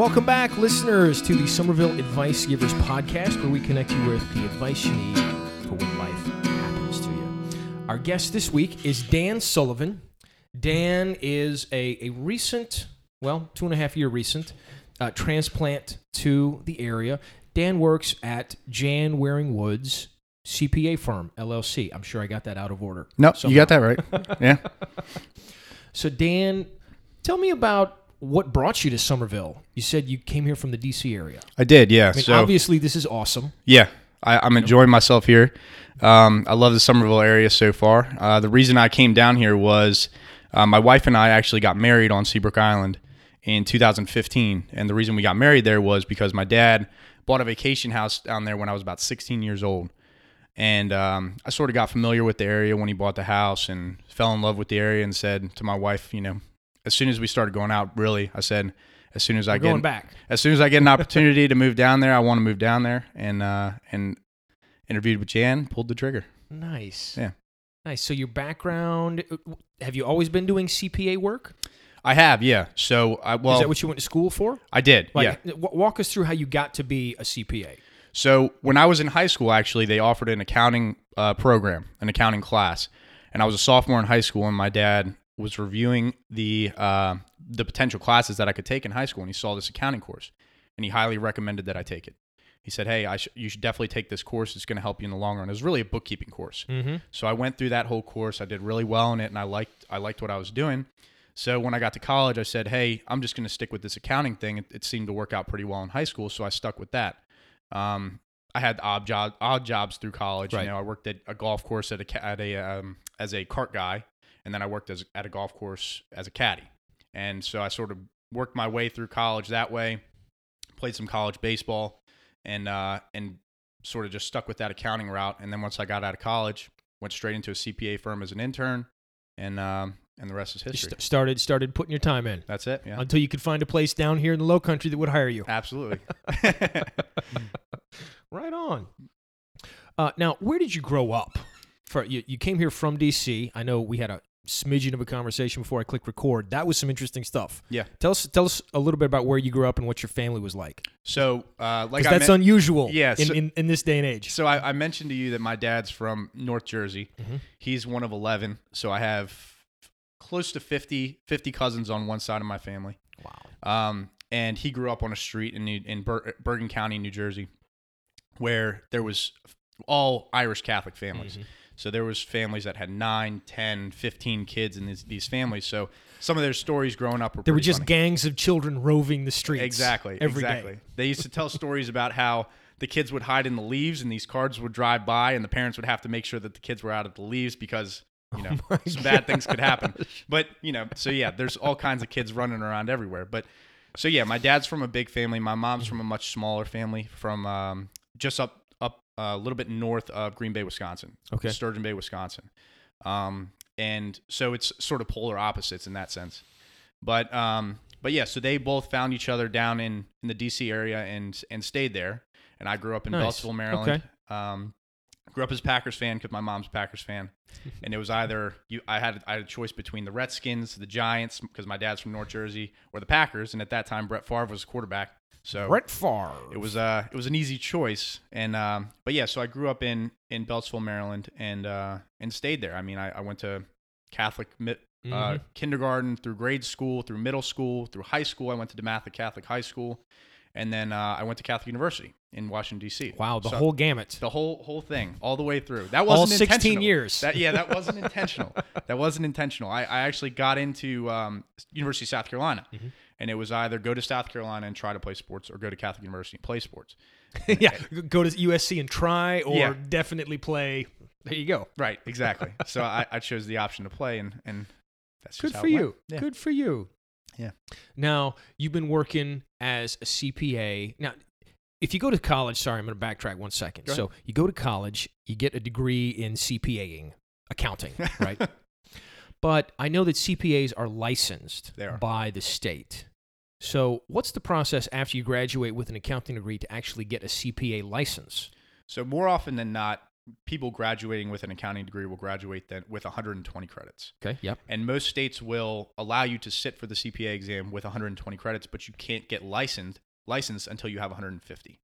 Welcome back, listeners, to the Summerville Advice Givers podcast, where we connect you with the advice you need for when life happens to you. Our guest this week is Dan Sullivan. Dan is a, a recent, well, two and a half year recent uh, transplant to the area. Dan works at Jan Waring Woods CPA firm, LLC. I'm sure I got that out of order. No, you got that right. Yeah. So, Dan, tell me about what brought you to Summerville. You said you came here from the DC area. I did, yeah. I mean, so obviously, this is awesome. yeah, I, I'm enjoying myself here. Um, I love the Summerville area so far. Uh, the reason I came down here was uh, my wife and I actually got married on Seabrook Island in 2015, and the reason we got married there was because my dad bought a vacation house down there when I was about 16 years old. And um, I sort of got familiar with the area when he bought the house and fell in love with the area and said to my wife, you know, as soon as we started going out, really, I said, as soon as I We're get going back. as soon as I get an opportunity to move down there, I want to move down there and uh, and interviewed with Jan, pulled the trigger. Nice. Yeah. Nice. So, your background uh, have you always been doing CPA work? I have, yeah. So I well, is that what you went to school for? I did, Like, yeah. walk us through how you got to be a CPA. So when I was in high school, actually, they offered an accounting uh, program, an accounting class, and I was a sophomore in high school, and my dad was reviewing the uh, the potential classes that I could take in high school, and he saw this accounting course, and he highly recommended that I take it. He said, "Hey, I sh- you should definitely take this course. It's going to help you in the long run." It was really a bookkeeping course. Mm-hmm. So I went through that whole course. I did really well in it, and I liked I liked what I was doing. So when I got to college, I said, "Hey, I'm just going to stick with this accounting thing." It, it seemed to work out pretty well in high school, so I stuck with that. Um, I had odd job odd jobs through college. Right. You know, I worked at a golf course at a at a um, as a cart guy, and then I worked as at a golf course as a caddy. And so I sort of worked my way through college that way. Played some college baseball, and uh, and sort of just stuck with that accounting route. And then once I got out of college, went straight into a CPA firm as an intern, and um, and the rest is history. St- started started putting your time in That's it. Yeah, until you could find a place down here in the Low Country that would hire you. absolutely. Right on. Uh, now, where did you grow up? For you, you came here from DC. I know we had a smidgen of a conversation before I click record. That was some interesting stuff. Yeah. Tell us tell us a little bit about where you grew up and what your family was like. so, uh, like I that's men- unusual. Yeah, In, so- in in this day and age. So I, I mentioned to you that my dad's from North Jersey. Mhm. He's one of 11. So I have close to 50, 50 cousins on one side of my family. Wow. Um, and he grew up on a street in, New, in Ber- Bergen County, New Jersey, where there was all Irish Catholic families. Mhm. So there was families that had 9, 10, 15 kids in these, these families. So some of their stories growing up were There were just funny. gangs of children roving the streets. Exactly. every day. exactly. They used to tell stories about how the kids would hide in the leaves and these cars would drive by and the parents would have to make sure that the kids were out of the leaves because, you know, my some bad things could happen. But, you know, so yeah, there's all kinds of kids running around everywhere. But so yeah, my dad's from a big family. My mom's from a much smaller family from um, just up a little bit north of Green Bay, Wisconsin. Okay. Sturgeon Bay, Wisconsin. Um, and so it's sort of polar opposites in that sense. But um, but yeah, so they both found each other down in, in the DC area and and stayed there. And I grew up in Nice. Beltsville, Maryland. Um, grew up as a Packers fan because my mom's a Packers fan, and it was either you. I had I had a choice between the Redskins, the Giants, because my dad's from North Jersey, or the Packers. And at that time, Brett Favre was quarterback. So Brett Favre. it was uh it was an easy choice and um but yeah so i grew up in in beltsville maryland and uh and stayed there i mean i, I went to catholic mi- uh, Mhm. kindergarten through grade school through middle school through high school i went to dematha catholic high school and then uh, i went to catholic university in washington d.c Wow, the So- whole gamut. the whole whole thing all the way through that wasn't 16 intentional. years. that yeah that wasn't intentional that wasn't intentional i, I actually got into um, university of south carolina Mhm. And it was either go to south carolina and try to play sports or go to catholic university and play sports yeah, go to USC and try, or Yeah. definitely play. There you go. Right, exactly. so I, I chose the option to play, and and that's just Good how for it went. you. Yeah. Good for you. Yeah. Now you've been working as a CPA. Now, if you go to college, sorry, I'm going to backtrack one second. So you go to college, you get a degree in CPAing, accounting, right? but I know that CPAs are licensed They are. by the state. So what's the process after you graduate with an accounting degree to actually get a CPA license? So more often than not, people graduating with an accounting degree will graduate then with 120 credits. Okay. Yep. And most states will allow you to sit for the CPA exam with 120 credits, but you can't get licensed licensed until you have 150.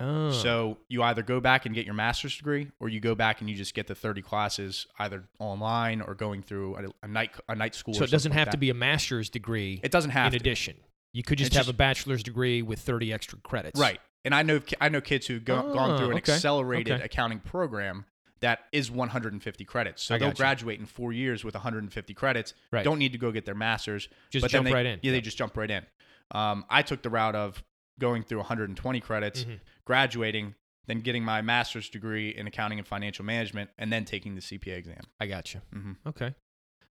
Oh. So you either go back and get your master's degree, or you go back and you just get the 30 classes either online or going through a, a night a night school. so it doesn't something like have to be a master's degree. It doesn't have in to. addition, you could just It's have just- a bachelor's degree with 30 extra credits. Right. And I know I know kids who've go, gone through an Oh, okay. accelerated Okay. accounting program that is 150 credits. So I they'll graduate in four years with 150 credits. Right. Don't need to go get their masters. Just jump they- right in. Yeah, they just jump right in. Um, I took the route of going through 120 credits, Mhm. graduating, then getting my master's degree in accounting and financial management, and then taking the CPA exam. I got you. Mhm. Okay.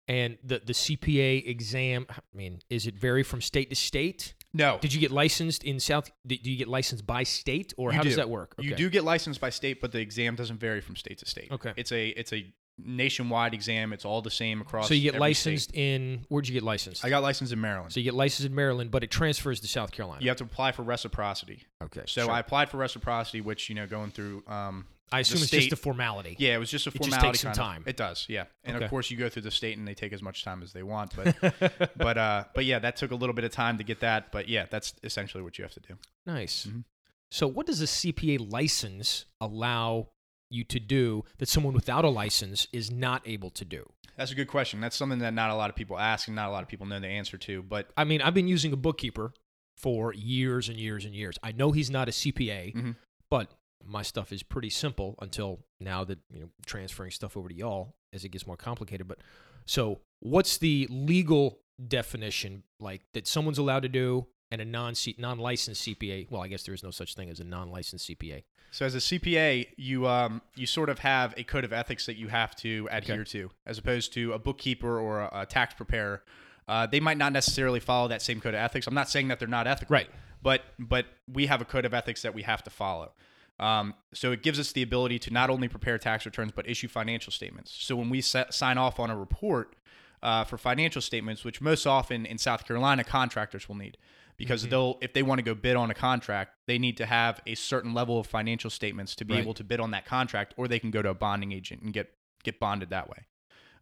And the the CPA exam, I mean, is it vary from state to state? No, Did you get licensed in South? Did do you get licensed by state, or You how does that work? You do get licensed by state, but the exam doesn't vary from state to state. Okay. It's a it's a nationwide exam. It's all the same across. So you get licensed state. in where'd you get licensed? I got licensed in Maryland. so you get licensed in Maryland, but it transfers to South Carolina. you have to apply for reciprocity. Okay. So sure. I applied for reciprocity, which you know, going through. Um, I assume it's state- just a formality. yeah, it was just a just formality. takes some kind of. time. It does, yeah. And Okay. of course, you go through the state, and they take as much time as they want. But but uh, but yeah, that took a little bit of time to get that. But yeah, that's essentially what you have to do. Nice. Mhm. So what does a CPA license allow you to do that someone without a license is not able to do? That's a good question. That's something that not a lot of people ask, and not a lot of people know the answer to. But I mean, I've been using a bookkeeper for years and years and years. I know he's not a CPA, Mhm. but my stuff is pretty simple until now that you know transferring stuff over to y'all as it gets more complicated. But so, what's the legal definition like that someone's allowed to do and a non non licensed CPA? Well, I guess there is no such thing as a non licensed CPA. So as a CPA, you um you sort of have a code of ethics that you have to adhere to, as opposed to a bookkeeper or a, a tax preparer. Uh, they might not necessarily follow that same code of ethics. I'm not saying that they're not ethical, Right. But but we have a code of ethics that we have to follow. Um, so it gives us the ability to not only prepare tax returns but issue financial statements. So when we set, sign off on a report uh, for financial statements, which most often in South Carolina contractors will need, because Mm-hmm. they'll if they want to go bid on a contract, they need to have a certain level of financial statements to be Right. able to bid on that contract, or they can go to a bonding agent and get get bonded that way.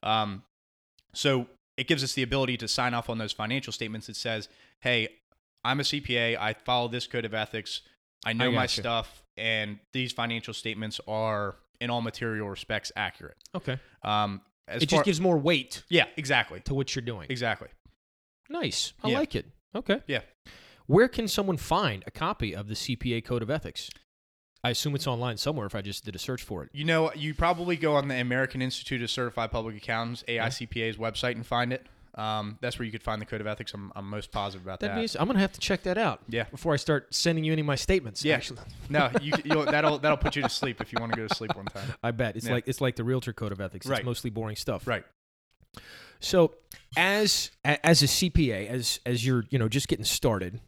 Um, so it gives us the ability to sign off on those financial statements that says, "Hey, I'm a CPA. I follow this code of ethics. I know my gotcha. stuff, and these financial statements are, in all material respects, accurate." Okay. Um, as it far- just gives more weight yeah, exactly, to what you're doing. exactly. Nice. I Yeah. like it. Okay. Yeah. Where can someone find a copy of the CPA Code of Ethics? I assume it's online somewhere if I just did a search for it. You know, you probably go on the American Institute of Certified Public Accountants (AICPA's) website and find it. Um, that's where you could find the code of ethics. I'm, I'm most positive about That that. means I'm going to have to check that out Yeah. before I start sending you any of my statements. Yeah. Actually. no, you, you'll, that'll that'll put you to sleep if you want to go to sleep one time. I bet. It's Yeah. like it's like the realtor code of ethics. It's mostly boring stuff. Right. So, as as a CPA, as as you're you know just getting started,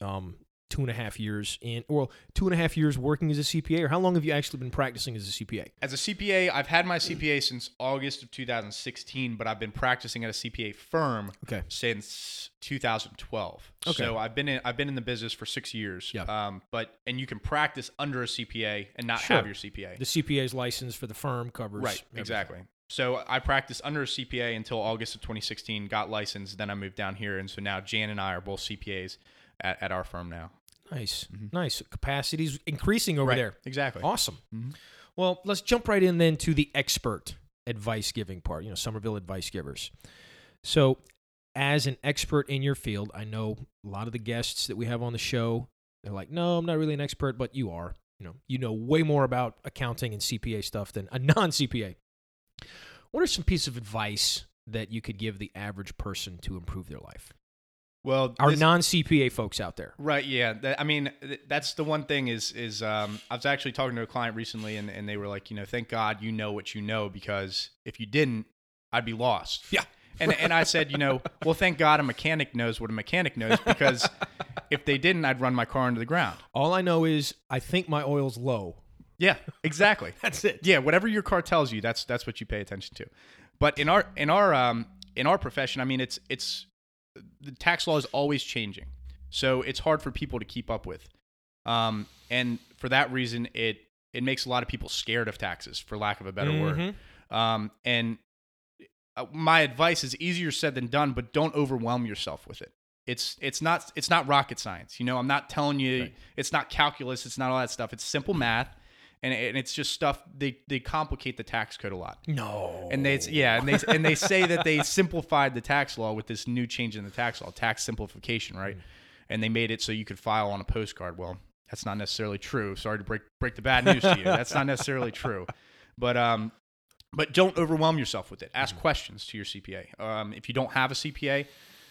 um, two and a half years in, or two and a half years working as a CPA, or how long have you actually been practicing as a CPA? As a CPA, I've had my CPA since August of 2016, but I've been practicing at a CPA firm Okay. since 2012. Okay. So I've been in I've been in the business for six years. Yeah. Um, but and you can practice under a CPA and not Sure. have your CPA. The CPA's license for the firm covers Right, everything. exactly. So I practiced under a CPA until August of 2016, got licensed, then I moved down here, and so now Jan and I are both CPAs at, at our firm now. Nice, nice. Capacity's increasing over right, there. exactly. Awesome. Mhm. Well, let's jump right in then to the expert advice giving part. You know, Summerville advice givers. So, as an expert in your field, I know a lot of the guests that we have on the show. They're like, "No, I'm not really an expert, but you are. You know, you know way more about accounting and CPA stuff than a non-CPA." What are some pieces of advice that you could give the average person to improve their life? Well, Our this- non-CPA folks out there. Right. Yeah. That, I mean, th- that's the one thing is is um, I was actually talking to a client recently, and, and they were like, you know, thank God you know what you know because if you didn't, I'd be lost. Yeah. And and I said, you know, well, thank God a mechanic knows what a mechanic knows because if they didn't, I'd run my car into the ground. All I know is I think my oil's low. Yeah. Exactly. That's it. yeah. Whatever your car tells you, that's that's what you pay attention to. But in our in our um in our profession, I mean, it's it's the tax law is always changing, so it's hard for people to keep up with. Um, and for that reason, it it makes a lot of people scared of taxes, for lack of a better word. Mhm. Um, and uh, my advice is easier said than done, but don't overwhelm yourself with it. It's it's not it's not rocket science. You know, I'm not telling you Right. it's not calculus. It's not all that stuff. It's simple math, and and it's just stuff they they complicate the tax code a lot. No. And they yeah, and they and they say that they simplified the tax law with this new change in the tax law, tax simplification, right? And they made it so you could file on a postcard. Well, that's not necessarily true. Sorry to break break the bad news to you. That's not necessarily true. But um but don't overwhelm yourself with it. Ask questions to your CPA. Um, if you don't have a CPA,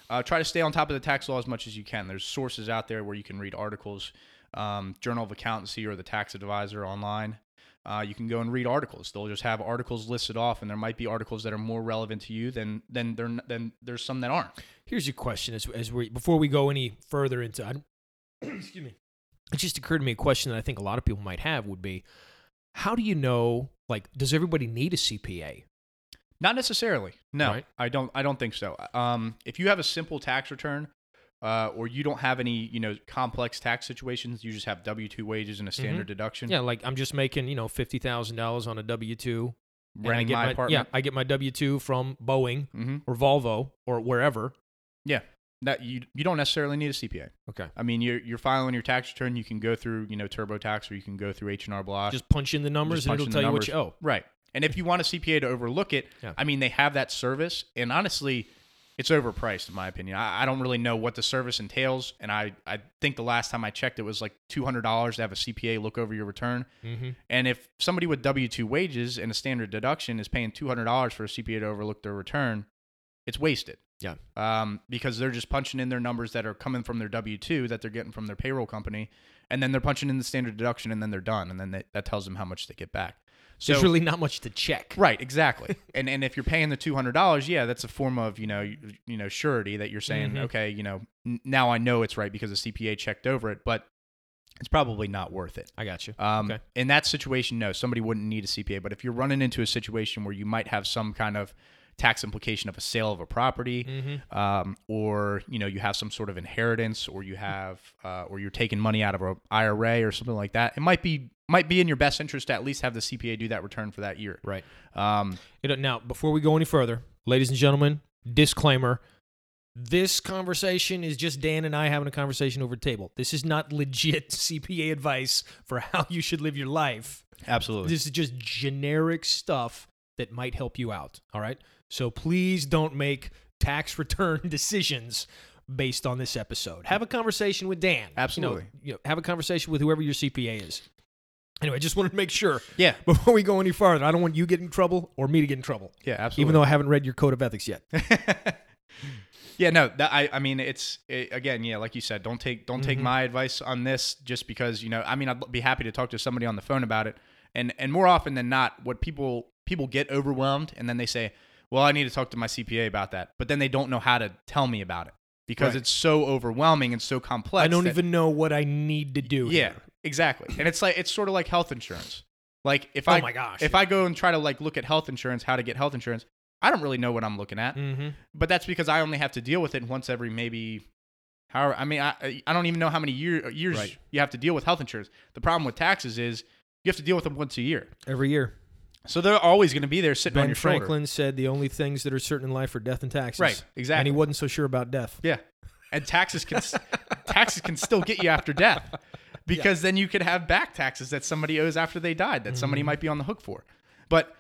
uh, try to stay on top of the tax law as much as you can. There's sources out there where you can read articles, um, Journal of Accountancy or the Tax Advisor online. Uh, you can go and read articles. They'll just have articles listed off, and there might be articles that are more relevant to you than than there than there's some that aren't. Here's your question as, as we before we go any further into I, excuse me. It just occurred to me a question that I think a lot of people might have would be how do you know like does everybody need a CPA? Not necessarily. No, Right. I don't. I don't think so. Um, if you have a simple tax return, uh, or you don't have any, you know, complex tax situations, you just have W two wages and a standard deduction. Yeah, like I'm just making, you know, $50,000 on a W2 and I get my, my, apartment. Yeah, I get my W2 from Boeing Mm-hmm. or Volvo or wherever. Yeah, that you you don't necessarily need a CPA. Okay. I mean, you're you're filing your tax return. You can go through, you know, TurboTax, or you can go through H and R Block. Just punch in the numbers and it'll tell you what numbers. you owe. Right. And if you want a CPA to overlook it, Yeah. I mean, they have that service. And honestly, it's overpriced, in my opinion. I, I don't really know what the service entails. And I, I think the last time I checked, it was like $200 to have a CPA look over your return. Mm-hmm. And if somebody with W 2 wages and a standard deduction is paying $200 for a CPA to overlook their return, it's wasted. Yeah. Um, because they're just punching in their numbers that are coming from their W 2 that they're getting from their payroll company. And then they're punching in the standard deduction and then they're done. And then they, that tells them how much they get back. So, There's really not much to check. Right, exactly. and and if you're paying the two hundred dollars, yeah, that's a form of you know you, you know surety that you're saying Mhm. okay, you know n- now I know it's right because the CPA checked over it, but it's probably not worth it. I got you. Um, Okay. In that situation, no, somebody wouldn't need a CPA. But if you're running into a situation where you might have some kind of tax implication of a sale of a property, Mm-hmm. um, or you know you have some sort of inheritance, or you have, uh, or you're taking money out of a IRA or something like that, it might be might be in your best interest to at least have the CPA do that return for that year. Right. Um, It, now, before we go any further, ladies and gentlemen, disclaimer. This conversation is just Dan and I having a conversation over the table. This is not legit CPA advice for how you should live your life. absolutely. This is just generic stuff that might help you out. All right. So please don't make tax return decisions based on this episode. Have a conversation with Dan. You know, Absolutely. You know, have a conversation with whoever your CPA is. Anyway, I just wanted to make sure Yeah, before we go any farther, I don't want you getting in trouble or me to get in trouble. yeah, absolutely. Even though I haven't read your code of ethics yet. yeah, no, that, I, I mean, it's it, again, yeah, like you said, don't take, don't take Mhm. my advice on this just because you know. I mean, I'd be happy to talk to somebody on the phone about it, and and more often than not, what people people get overwhelmed, and then they say, well, I need to talk to my CPA about that, but then they don't know how to tell me about it because Right. it's so overwhelming and so complex. I don't that- even know what I need to do. Yeah, here. exactly. And it's like it's sort of like health insurance. Like if Oh I my gosh. if I go and try to like look at health insurance, how to get health insurance, I don't really know what I'm looking at. Mm-hmm. But that's because I only have to deal with it once every maybe. How I mean I I don't even know how many year, years Right. you have to deal with health insurance. The problem with taxes is you have to deal with them once a year, Every year. So they're always going to be there sitting on Ben your shoulder. Franklin said the only things that are certain in life are death and taxes. Right, exactly. And he wasn't so sure about death. Yeah, and taxes can taxes can still get you after death because then you could have back taxes that somebody owes after they died that somebody Mhm. might be on the hook for. But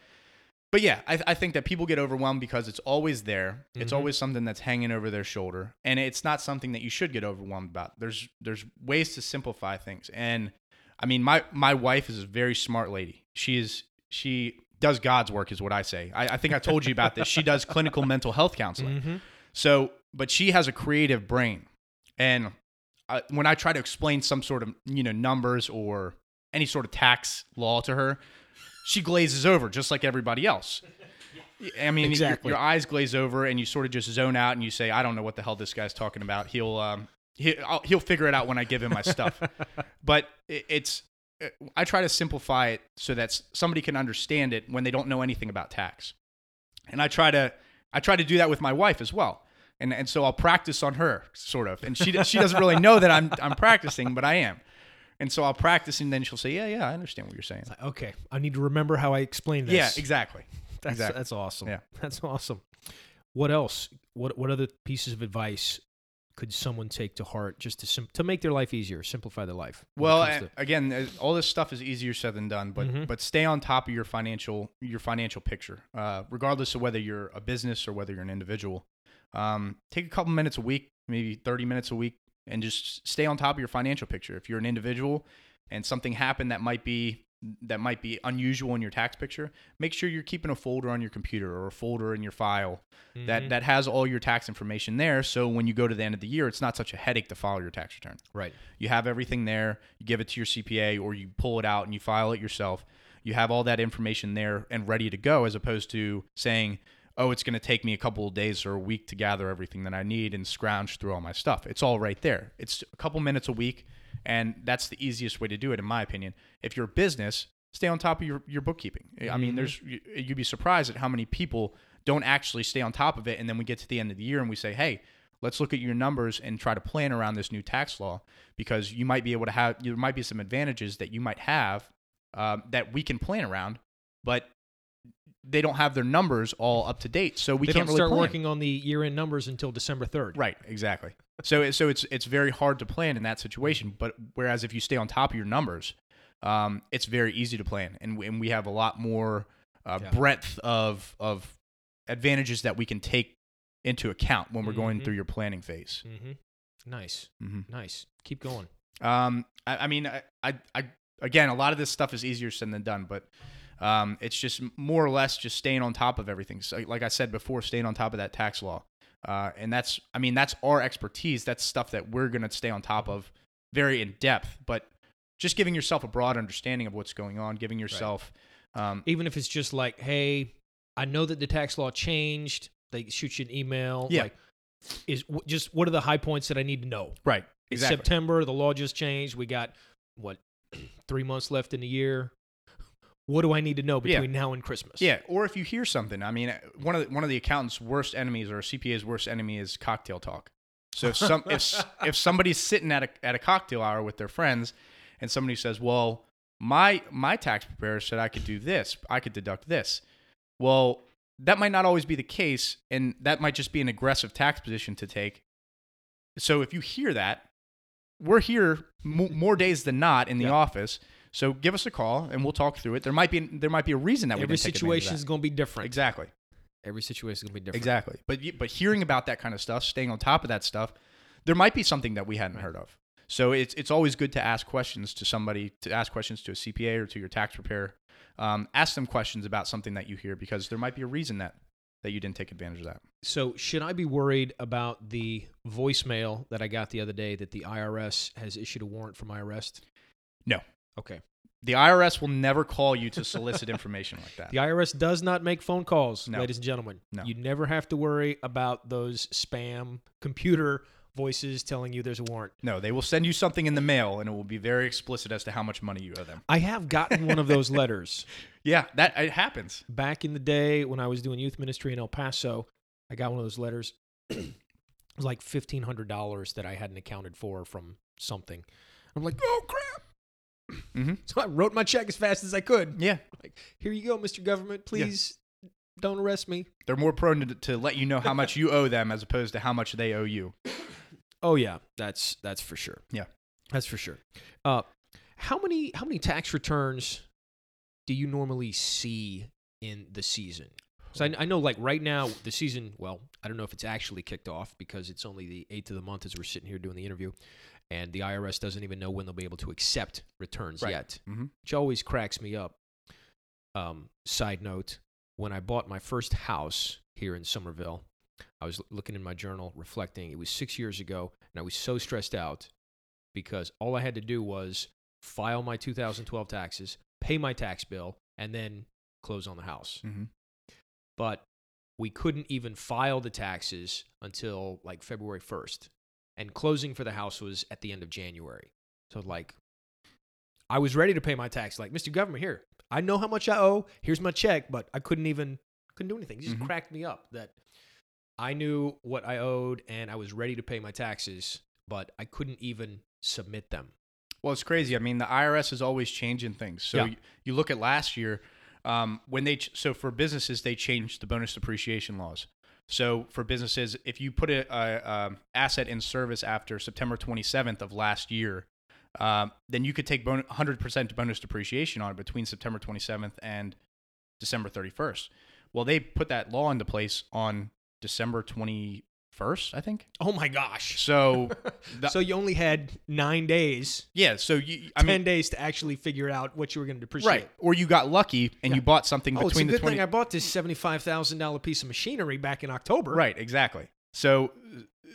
but yeah, I, I think that people get overwhelmed because it's always there. It's Mhm. always something that's hanging over their shoulder, and it's not something that you should get overwhelmed about. There's there's ways to simplify things, and I mean my my wife is a very smart lady. She is she does God's work, is what I say. I, I think I told you about this. She does clinical mental health counseling. Mm-hmm. So, but she has a creative brain, and I, when I try to explain some sort of you know numbers or any sort of tax law to her, she glazes over just like everybody else. I mean, your- Exactly. your, eyes glaze over, and you sort of just zone out, and you say, "I don't know what the hell this guy's talking about." He'll um, he, I'll, he'll figure it out when I give him my stuff. But it, it's I try to simplify it so that somebody can understand it when they don't know anything about tax. And I try to I try to do that with my wife as well. And and so I'll practice on her sort of. And she she doesn't really know that I'm I'm practicing, but I am. And so I'll practice, and then she'll say, "Yeah, yeah, I understand what you're saying." Like, okay, I need to remember how I explained this. Yeah, exactly. That's exactly. that's awesome. Yeah. That's awesome. What else? What what other pieces of advice could someone take to heart just to sim- to make their life easier, simplify their life? Well, a- again, uh, all this stuff is easier said than done, but Mhm. but stay on top of your financial your financial picture, uh, regardless of whether you're a business or whether you're an individual. Um, take a couple minutes a week, maybe 30 minutes a week, and just stay on top of your financial picture. If you're an individual and something happened that might be that might be unusual in your tax picture, make sure you're keeping a folder on your computer or a folder in your file to- that mm-hmm. that has all your tax information there. So when you go to the end of the year, it's not such a headache to file your tax return. right. You have everything there. You give it to your CPA or you pull it out and you file it yourself. You have all that information there and ready to go, as opposed to saying, "Oh, it's going to take me a couple of days or a week to gather everything that I need and scrounge through all my stuff." It's all right there. It's a couple minutes a week, and that's the easiest way to do it, in my opinion. If you're a business, stay on top of your, your bookkeeping. I mean, Mhm. there's you- you'd be surprised at how many people don't actually stay on top of it, and then we get to the end of the year and we say, "Hey." Let's look at your numbers and try to plan around this new tax law because you might be able to have there might be some advantages that you might have um, that we can plan around, but they don't have their numbers all up to date, so we they can't really start plan. working on the year-end numbers until December third. Right, exactly. So it- so it's it's very hard to plan in that situation. But whereas if you stay on top of your numbers, um, it's very easy to plan, and we, and we have a lot more uh, Yeah. breadth of of advantages that we can take into account when we're going Mhm. through your planning phase. Mm-hmm. Nice, hmm nice. Keep going. Um, I, I mean, I, I, I, again, a lot of this stuff is easier said than done, but um, it's just more or less just staying on top of everything. So, like I said before, staying on top of that tax law, uh, and that's, I mean, that's our expertise. That's stuff that we're gonna stay on top of, very in depth. But just giving yourself a broad understanding of what's going on, giving yourself, um, Even if it's just like, hey, I know that the tax law changed. They shoot you an email. Yeah. Like, is w- just what are the high points that I need to know? right, It's exactly. September. The law just changed. We got what three months left in the year. What do I need to know Yeah. between now and Christmas? Yeah, or if you hear something, I mean, one of the, one of the accountant's worst enemies or a CPA's worst enemy is cocktail talk. So if some if if somebody's sitting at a at a cocktail hour with their friends, and somebody says, "Well, my my tax preparer said I could do this, I could deduct this," well, that might not always be the case, and that might just be an aggressive tax position to take. So if you hear that, we're here mo- more days than not in the Yeah. office. So give us a call and we'll talk through it. There might be there might be a reason that we Every didn't take advantage situation is going to be different. exactly Every situation is going to be different. exactly. But but hearing about that kind of stuff, staying on top of that stuff, there might be something that we hadn't Right. heard of. So it's it's always good to ask questions to somebody, to ask questions to a CPA or to your tax preparer. Um, ask them questions about something that you hear because there might be a reason that that you didn't take advantage of that. So, should I be worried about the voicemail that I got the other day that the IRS has issued a warrant for my arrest? No. Okay. The IRS will never call you to solicit information like that. The IRS does not make phone calls, No. ladies and gentlemen. No. You never have to worry about those spam computer voices telling you there's a warrant. No, they will send you something in the mail and it will be very explicit as to how much money you owe them. I have gotten one of those letters Yeah, that it happens. back in the day when I was doing youth ministry in El Paso. I got one of those letters. it was like fifteen hundred dollars that I hadn't accounted for from something. I'm like, oh crap! Hmm So I wrote my check as fast as I could. Yeah, Like, here you go, Mr. Government. Please don't arrest me. they're more prone to, to let you know how much you owe them as opposed to how much they owe you. Oh yeah, that's that's for sure. Yeah. that's for sure. Uh, how many how many tax returns do you normally see in the season? So I, I know, like right now, the season. Well, I don't know if it's actually kicked off because it's only the eighth of the month as we're sitting here doing the interview, and the IRS doesn't even know when they'll be able to accept returns Right. yet. Mm-hmm. which always cracks me up. Um, side note: When I bought my first house here in Summerville, I was looking in my journal, reflecting. It was six years ago, and I was so stressed out because all I had to do was file my 2012 taxes, pay my tax bill, and then close on the house. Mm-hmm. But we couldn't even file the taxes until like February 1st, and closing for the house was at the end of January. So like, I was ready to pay my tax. Like, Mr. Government, here, I know how much I owe. Here's my check, but I couldn't even couldn't do anything. It just Mhm. cracked me up that I knew what I owed and I was ready to pay my taxes, but I couldn't even submit them. Well, it's crazy. I mean, the IRS is always changing things. So Yeah. you, you look at last year um, when they ch- so for businesses they changed the bonus depreciation laws. So for businesses, if you put a, a, um asset in service after September 27th of last year, um, then you could take bon- 100% bonus depreciation on it between September 27th and December 31st. Well, they put that law into place on December 21st, I think. Oh my gosh. So, the, so you only had nine days, yeah. So you, I 10 mean, days to actually figure out what you were going to depreciate. right? Or you got lucky and you bought something Oh, it's a between good the 20. thing I bought this seventy-five thousand dollar piece of machinery back in October. Right, exactly. So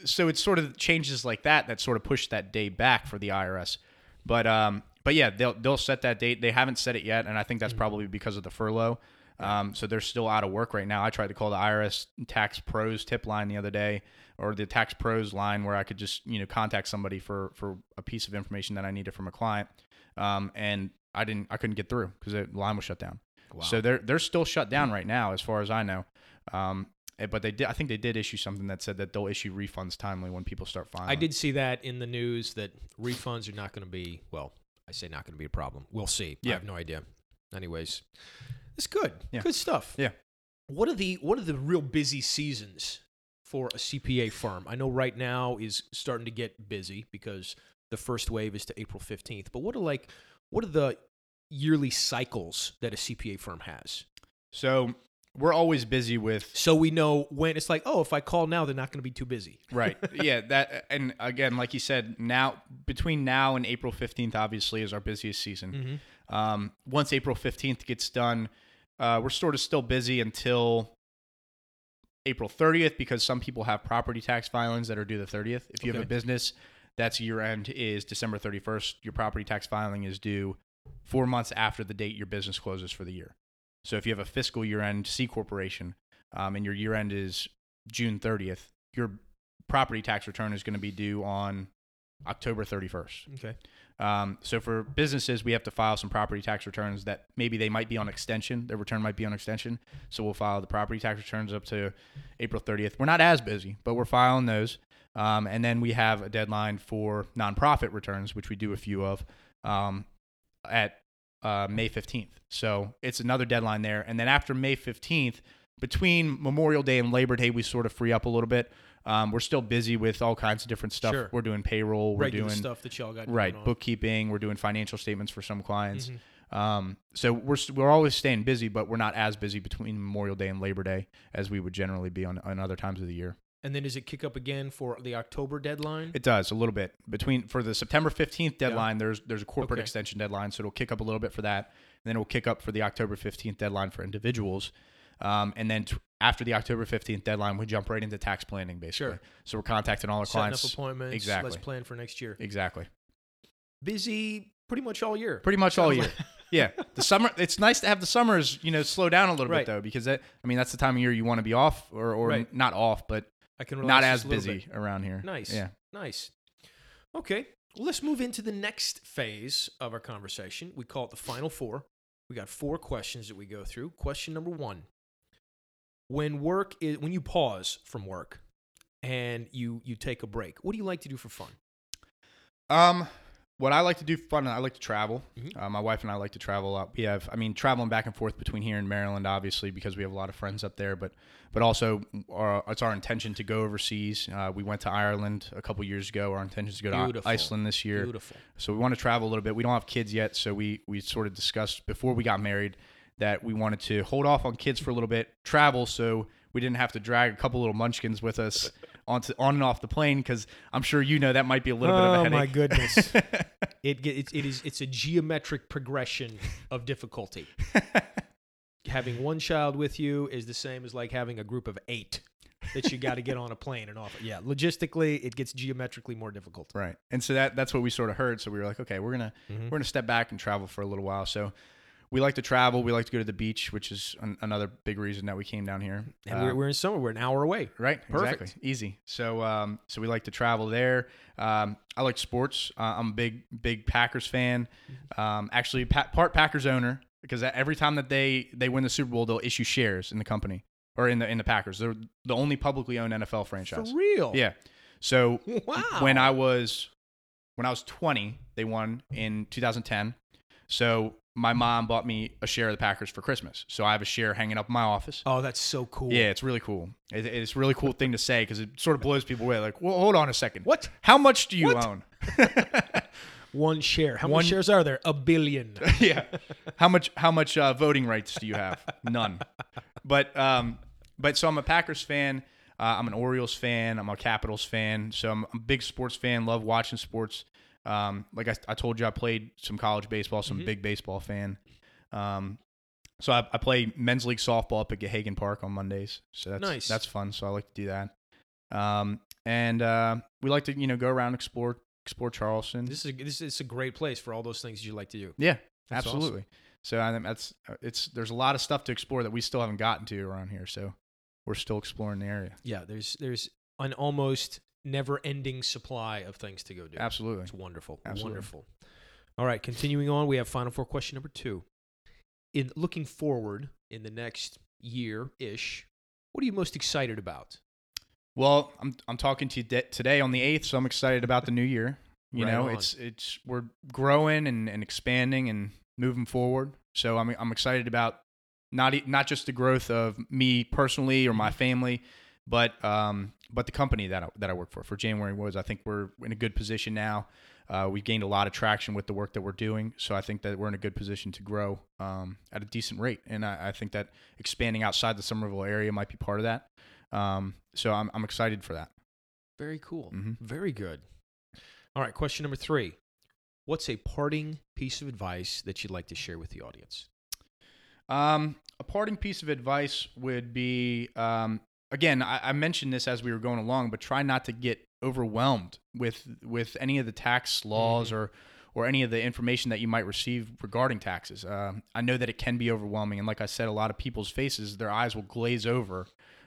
so it's sort of changes like that that sort of push that day back for the IRS. But um but yeah, they'll they'll set that date. They haven't set it yet, and I think Mm-hmm. that's probably because of the furlough. Um, so they're still out of work right now. I tried to call the IRS Tax Pros tip line the other day, or the Tax Pros line, where I could just you know contact somebody for for a piece of information that I needed from a client, um, and I didn't I couldn't get through because the line was shut down. Wow. So they're they're still shut down right now, as far as I know. Um, eh, but they did. I think they did issue something that said that they'll issue refunds timely when people start filing. I did see that in the news that refunds are not going to be, well, I say not going to be a problem. We'll see. I have no idea. Anyways, it's good. Yeah. Good stuff. Yeah. What are the what are the real busy seasons for a CPA firm? I know right now is starting to get busy because the first wave is to April 15th. But what are like what are the yearly cycles that a CPA firm has? So we're always busy with So we know when it's like, oh, if I call now, they're not going to be too busy. right. yeah. That and again, like you said, now between now and April fifteenth, obviously, is our busiest season. Mm-hmm. Um, once April 15th gets done, uh, we're sort of still busy until April 30th because some people have property tax filings that are due the 30th. If you have a business that's year end is December 31st, your property tax filing is due four months after the date your business closes for the year. So if you have a fiscal year end C corporation um, and your year end is June 30th, your property tax return is going to be due on October 31st. Okay. Um, so for businesses, we have to file some property tax returns that maybe they might be on extension. Their return might be on extension. So we'll file the property tax returns up to April 30th. We're not as busy, but we're filing those. Um, and then we have a deadline for nonprofit returns, which we do a few of, um, at uh, May 15th. So it's another deadline there. And then after May 15th, between Memorial Day and Labor Day, we sort of free up a little bit. Um, we're still busy with all kinds of different stuff. Sure. We're doing payroll. We're Regular doing stuff that y'all got right on. bookkeeping we're doing financial statements for some clients Mhm. um, so we're, we're always staying busy but we're not as busy between memorial day and labor day as we would generally be on, on other times of the year And then does it kick up again for the October deadline? it does a little bit between for the september 15th deadline there's there's a corporate Okay. extension deadline so it'll kick up a little bit for that and then it'll kick up for the october 15th deadline for individuals um, and then t- after the October 15th deadline, we jump right into tax planning, basically. Sure. So we're contacting all our Setting clients. up appointments. Exactly. Let's plan for next year. Exactly. Busy pretty much all year. Pretty much all year. yeah, the summer. It's nice to have the summers, you know, slow down a little Right. bit though, because that, I mean, that's the time of year you want to be off, or or Right. not off, but I can not as just a little busy around here. Nice. Yeah. Nice. Okay. Well, let's move into the next phase of our conversation. We call it the final four. We got four questions that we go through. Question number one: When work is when you pause from work and you you take a break, what do you like to do for fun? Um, what I like to do for fun, I like to travel. Mhm. Uh, my wife and I like to travel a lot. We have, I mean, traveling back and forth between here and Maryland, obviously, because we have a lot of friends up there. But, but also, our, it's our intention to go overseas. Uh, we went to Ireland a couple years ago. Our intention is to go to Iceland this year. Beautiful. So we want to travel a little bit. We don't have kids yet, so we we sort of discussed before we got married that we wanted to hold off on kids for a little bit, travel, so we didn't have to drag a couple little munchkins with us onto on and off the plane because I'm sure you know that might be a little bit of a Oh, my goodness. It it, it is it's a geometric progression of difficulty. having one child with you is the same as like having a group of eight that you got to get on a plane and off. Yeah, logistically, it gets geometrically more difficult. right, and so that that's what we sort of heard. So we were like, okay, we're gonna Mhm. we're gonna step back and travel for a little while. So. We like to travel. We like to go to the beach, which is an, another big reason that we came down here. And Uh, we're, we're in summer. We're an hour away. Right. Perfect. Exactly. Easy. So, um, so we like to travel there. Um, I like sports. Uh, I'm a big, big Packers fan. Um, actually, pa- part Packers owner because every time that they they win the Super Bowl, they'll issue shares in the company or in the in the Packers. They're the only publicly owned NFL franchise. For real. Yeah. So Wow. when I was when I was 20, they won in 2010. So my mom bought me a share of the Packers for Christmas. So I have a share hanging up in my office. Oh, that's so cool. Yeah, it's really cool. It, it's a really cool thing to say because it sort of blows people away. Like, well, hold on a second. What? How much do you What? own? One share. How One- many shares are there? A billion. yeah. How much? How much uh, voting rights do you have? None. But um, but so I'm a Packers fan. Uh, I'm an Orioles fan. I'm a Capitals fan. So I'm a big sports fan. Love watching sports. Um, like I, I told you, I played some college baseball. some Mhm. big baseball fan. Um, so I, I play men's league softball up at Gahagan Park on Mondays. So that's Nice. that's fun. So I like to do that. Um, and uh, we like to you know go around explore explore Charleston. This is a, this is a great place for all those things you like to do. Yeah, That's awesome. absolutely. So I think that's uh, it's there's a lot of stuff to explore that we still haven't gotten to around here. So we're still exploring the area. Yeah, there's there's an almost never-ending supply of things to go do. Absolutely. It's wonderful. Absolutely. Wonderful. All right, continuing on, we have final four question number two. In looking forward in the next year ish, what are you most excited about? Well, I'm I'm talking to you de- today on the eighth, so I'm excited about the new year. You Right know, on. it's it's we're growing and, and expanding and moving forward. So I'm I'm excited about not not just the growth of me personally or my Mm-hmm. family, but um but the company that I, that I work for for January was I think we're in a good position now. Uh, we've gained a lot of traction with the work that we're doing, so I think that we're in a good position to grow um, at a decent rate. And I, I think that expanding outside the Summerville area might be part of that. Um, so I'm I'm excited for that. Very cool. Mhm. Very good. All right, question number three. What's a parting piece of advice that you'd like to share with the audience? Um, a parting piece of advice would be, um, again, I, I mentioned this as we were going along, but try not to get overwhelmed with with any of the tax laws or or any of the information that you might receive regarding taxes. Um, I know that it can be overwhelming, and like I said, a lot of people's faces, their eyes will glaze over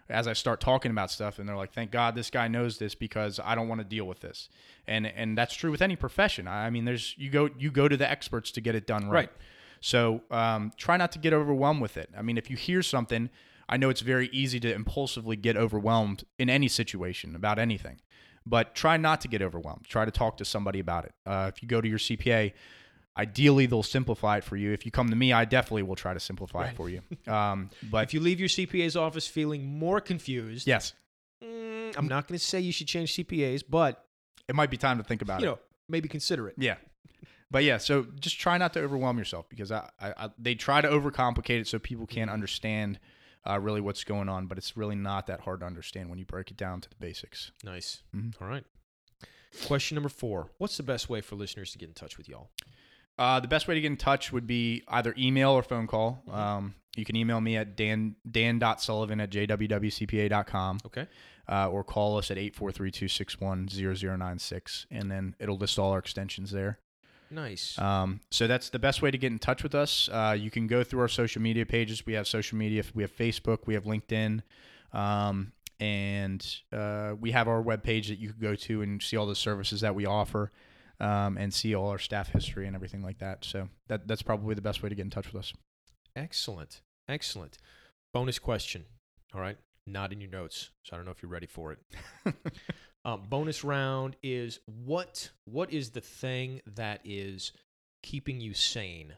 as I start talking about stuff, and they're like, "Thank God this guy knows this because I don't want to deal with this." And and that's true with any profession. I mean, there's you go you go to the experts to get it done right. Right. So um, try not to get overwhelmed with it. I mean, if you hear something, I know it's very easy to impulsively get overwhelmed in any situation about anything, but try not to get overwhelmed. Try to talk to somebody about it. Uh, if you go to your CPA, ideally they'll simplify it for you. If you come to me, I definitely will try to simplify Right. it for you. Um, but if you leave your CPA's office feeling more confused, yes, mm, I'm not going to say you should change CPAs, but it might be time to think about you it. know, maybe consider it. Yeah. But yeah, so just try not to overwhelm yourself because I, I, I they try to overcomplicate it so people can't understand uh, really what's going on, but it's really not that hard to understand when you break it down to the basics. Nice. Mhm. All right. Question number four. What's the best way for listeners to get in touch with y'all? Uh, the best way to get in touch would be either email or phone call. Mhm. Um, you can email me at dan dan.sullivan at jwwcpa.com Okay. uh, or call us at 843-261-0096 and then it'll list all our extensions there. Nice. Um, so that's the best way to get in touch with us. Uh, you can go through our social media pages. We have social media. We have Facebook. We have LinkedIn. Um, and uh, we have our webpage that you can go to and see all the services that we offer um, and see all our staff history and everything like that. So that, that's probably the best way to get in touch with us. Excellent. Excellent. Bonus question. All right. Not in your notes, so I don't know if you're ready for it. Um, bonus round is what what is the thing that is keeping you sane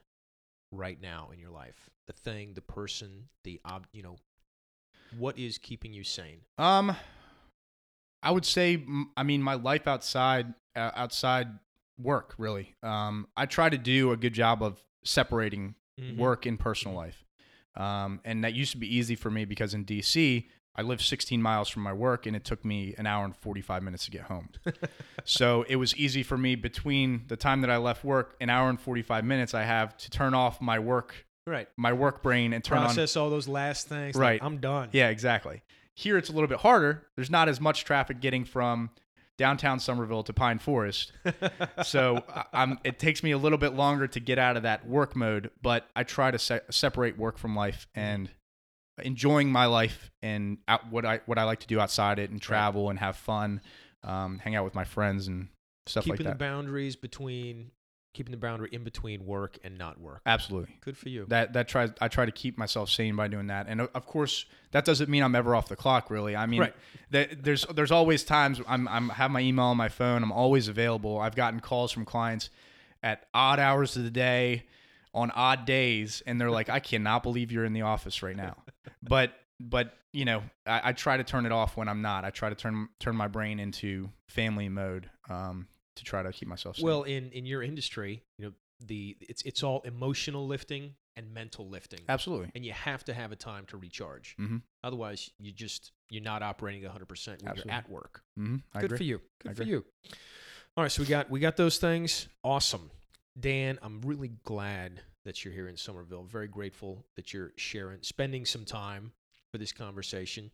right now in your life? The thing, the person, the ob, you know, what is keeping you sane? Um, I would say, I mean, my life outside uh, outside work really. Um, I try to do a good job of separating Mhm. work and personal life, um, and that used to be easy for me because in DC I live 16 miles from my work, and it took me an hour and 45 minutes to get home. so it was easy for me between the time that I left work, an hour and 45 minutes, I have to turn off my work Right. my work brain and turn on Process all those last things. like, Right. I'm done. yeah, exactly. Here it's a little bit harder. There's not as much traffic getting from downtown Summerville to Pine Forest. So I'm, it takes me a little bit longer to get out of that work mode, but I try to se- separate work from life and enjoying my life and out, what I what I like to do outside it and travel and have fun, um, hang out with my friends and stuff Keeping like that. Keeping the boundaries between keeping the boundary in between work and not work. Absolutely. Good for you. That that tries I try to keep myself sane by doing that, and of course that doesn't mean I'm ever off the clock. Really, I mean, Right. that- there's there's always times I'm I'm have my email on my phone. I'm always available. I've gotten calls from clients at odd hours of the day, on odd days, and they're like, I cannot believe you're in the office right now. but but you know, I, I try to turn it off when I'm not. I try to turn turn my brain into family mode um, to try to keep myself sane. well, in in your industry, you know, the it's it's all emotional lifting and mental lifting. absolutely. And you have to have a time to recharge. Mhm. Otherwise, you just you're not operating 100% when Absolutely. you're at work. hmm I Good agree. for you. I Good for agree. you. All right, so we got we got those things. Awesome. Dan, I'm really glad that you're here in Summerville. Very grateful that you're sharing, spending some time for this conversation.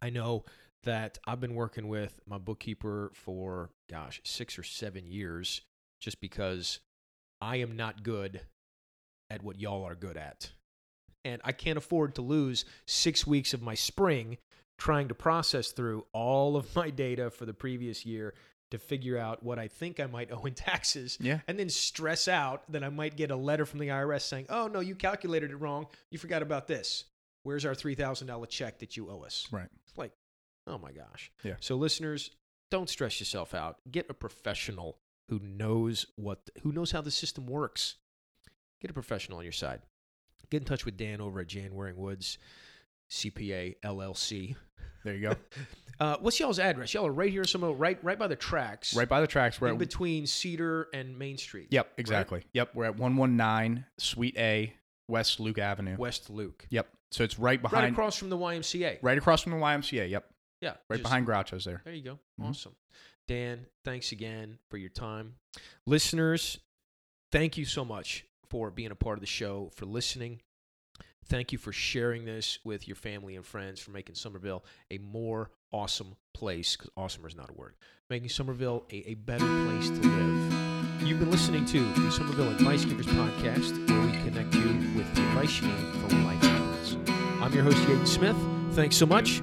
I know that I've been working with my bookkeeper for gosh, 6 or 7 years just because I am not good at what y'all are good at. And I can't afford to lose 6 weeks of my spring trying to process through all of my data for the previous year to figure out what I think I might owe in taxes Yeah. and then stress out that I might get a letter from the IRS saying, "Oh no, you calculated it wrong. You forgot about this. Where's our $3,000 check that you owe us?" Right. It's like, "Oh my gosh." Yeah. So listeners, don't stress yourself out. Get a professional who knows what who knows how the system works. Get a professional on your side. Get in touch with Dan over at Jan Waring Woods, CPA LLC. There you go. Uh, what's y'all's address? Y'all are right here, some right right by the tracks, right by the tracks. We're in at, between Cedar and Main Street. Yep, exactly. Yep, we're at 119 Suite A, West Luke Avenue. West Luke, Yep. So it's right behind, right across from the YMCA. right across from the YMCA. Yep, Yeah, right just- behind Groucho's there. There you go. Mhm. Awesome, Dan. Thanks again for your time, listeners. Thank you so much for being a part of the show, for listening. Thank you for sharing this with your family and friends, for making Summerville a more awesome place, because awesomer is not a word, making Summerville a, a better place to live. You've been listening to the Summerville Advice Givers podcast, where we connect you with the advice you need for life happens. I'm your host, Yaden Smith. Thanks so much.